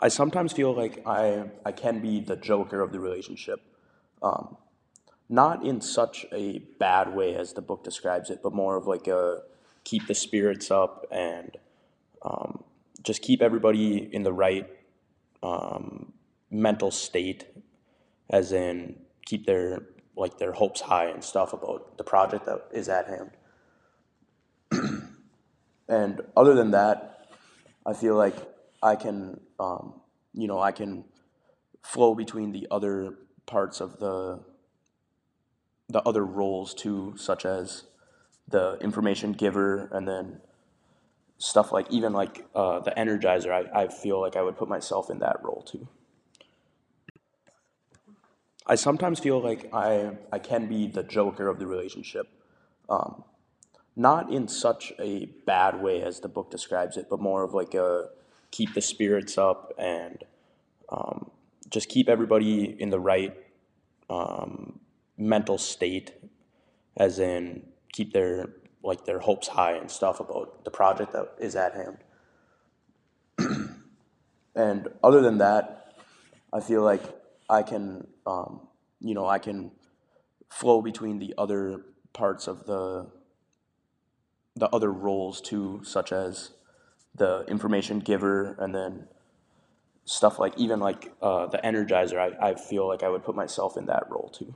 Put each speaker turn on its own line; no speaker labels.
I sometimes feel like I I can be the joker of the relationship. Um, not in such a bad way as the book describes it, but more of like a keep the spirits up and um, just keep everybody in the right um, mental state, as in keep their like their hopes high and stuff about the project that is at hand. And other than that, I feel like I can, um, you know, I can flow between the other parts of the the other roles too, such as the information giver and then stuff like even like uh, the energizer. I, I feel like I would put myself in that role too. I sometimes feel like I I can be the joker of the relationship. Um, not in such a bad way as the book describes it, but more of like a keep the spirits up and um, just keep everybody in the right um, mental state, as in keep their like their hopes high and stuff about the project that is at hand. And other than that, I feel like I can, um, you know, I can flow between the other parts of the the other roles too, such as the information giver and then stuff like even like uh, the energizer. I, I feel like I would put myself in that role too.